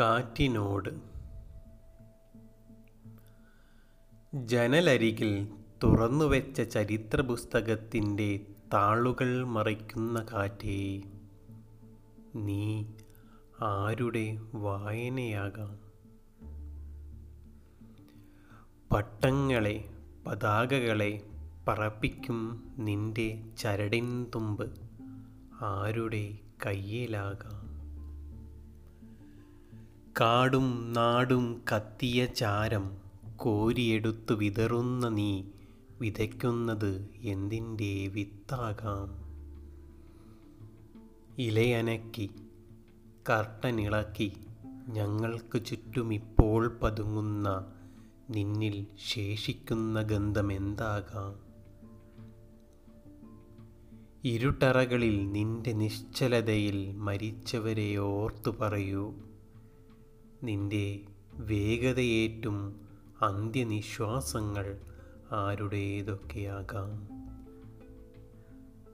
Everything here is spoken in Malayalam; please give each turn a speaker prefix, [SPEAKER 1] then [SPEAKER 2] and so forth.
[SPEAKER 1] കാറ്റിനോട്. ജനലരികിൽ തുറന്നുവെച്ച ചരിത്രപുസ്തകത്തിന്റെ താളുകൾ മറിക്കുന്ന കാറ്റേ നീ ആരുടെ വായനയാകാം? പട്ടങ്ങളെ പതാകകളെ പറപ്പിക്കും നിന്റെ ചരടിൻ തുമ്പ്. ആരുടെ കയ്യിലാകാം? കാടും നാടും കത്തിയ ചാരം കോരിയെടുത്തു വിതറുന്ന നീ വിതയ്ക്കുന്നത് എന്തിന്റെ വിത്താകാം? ഇലയനക്കി കർട്ടനിളക്കി ഞങ്ങൾക്ക് ചുറ്റുമിപ്പോൾ പതുങ്ങുന്ന നിന്നിൽ ശേഷിക്കുന്ന ഗന്ധമെന്താകാം ഇരുട്ടറകളിൽ നിന്റെ നിശ്ചലതയിൽ മരിച്ചവരെ ഓർത്തു പറയൂ. നിന്റെ വേഗതയേറ്റും അന്ത്യനിശ്വാസങ്ങൾ ആരുടേതൊക്കെയാകാം?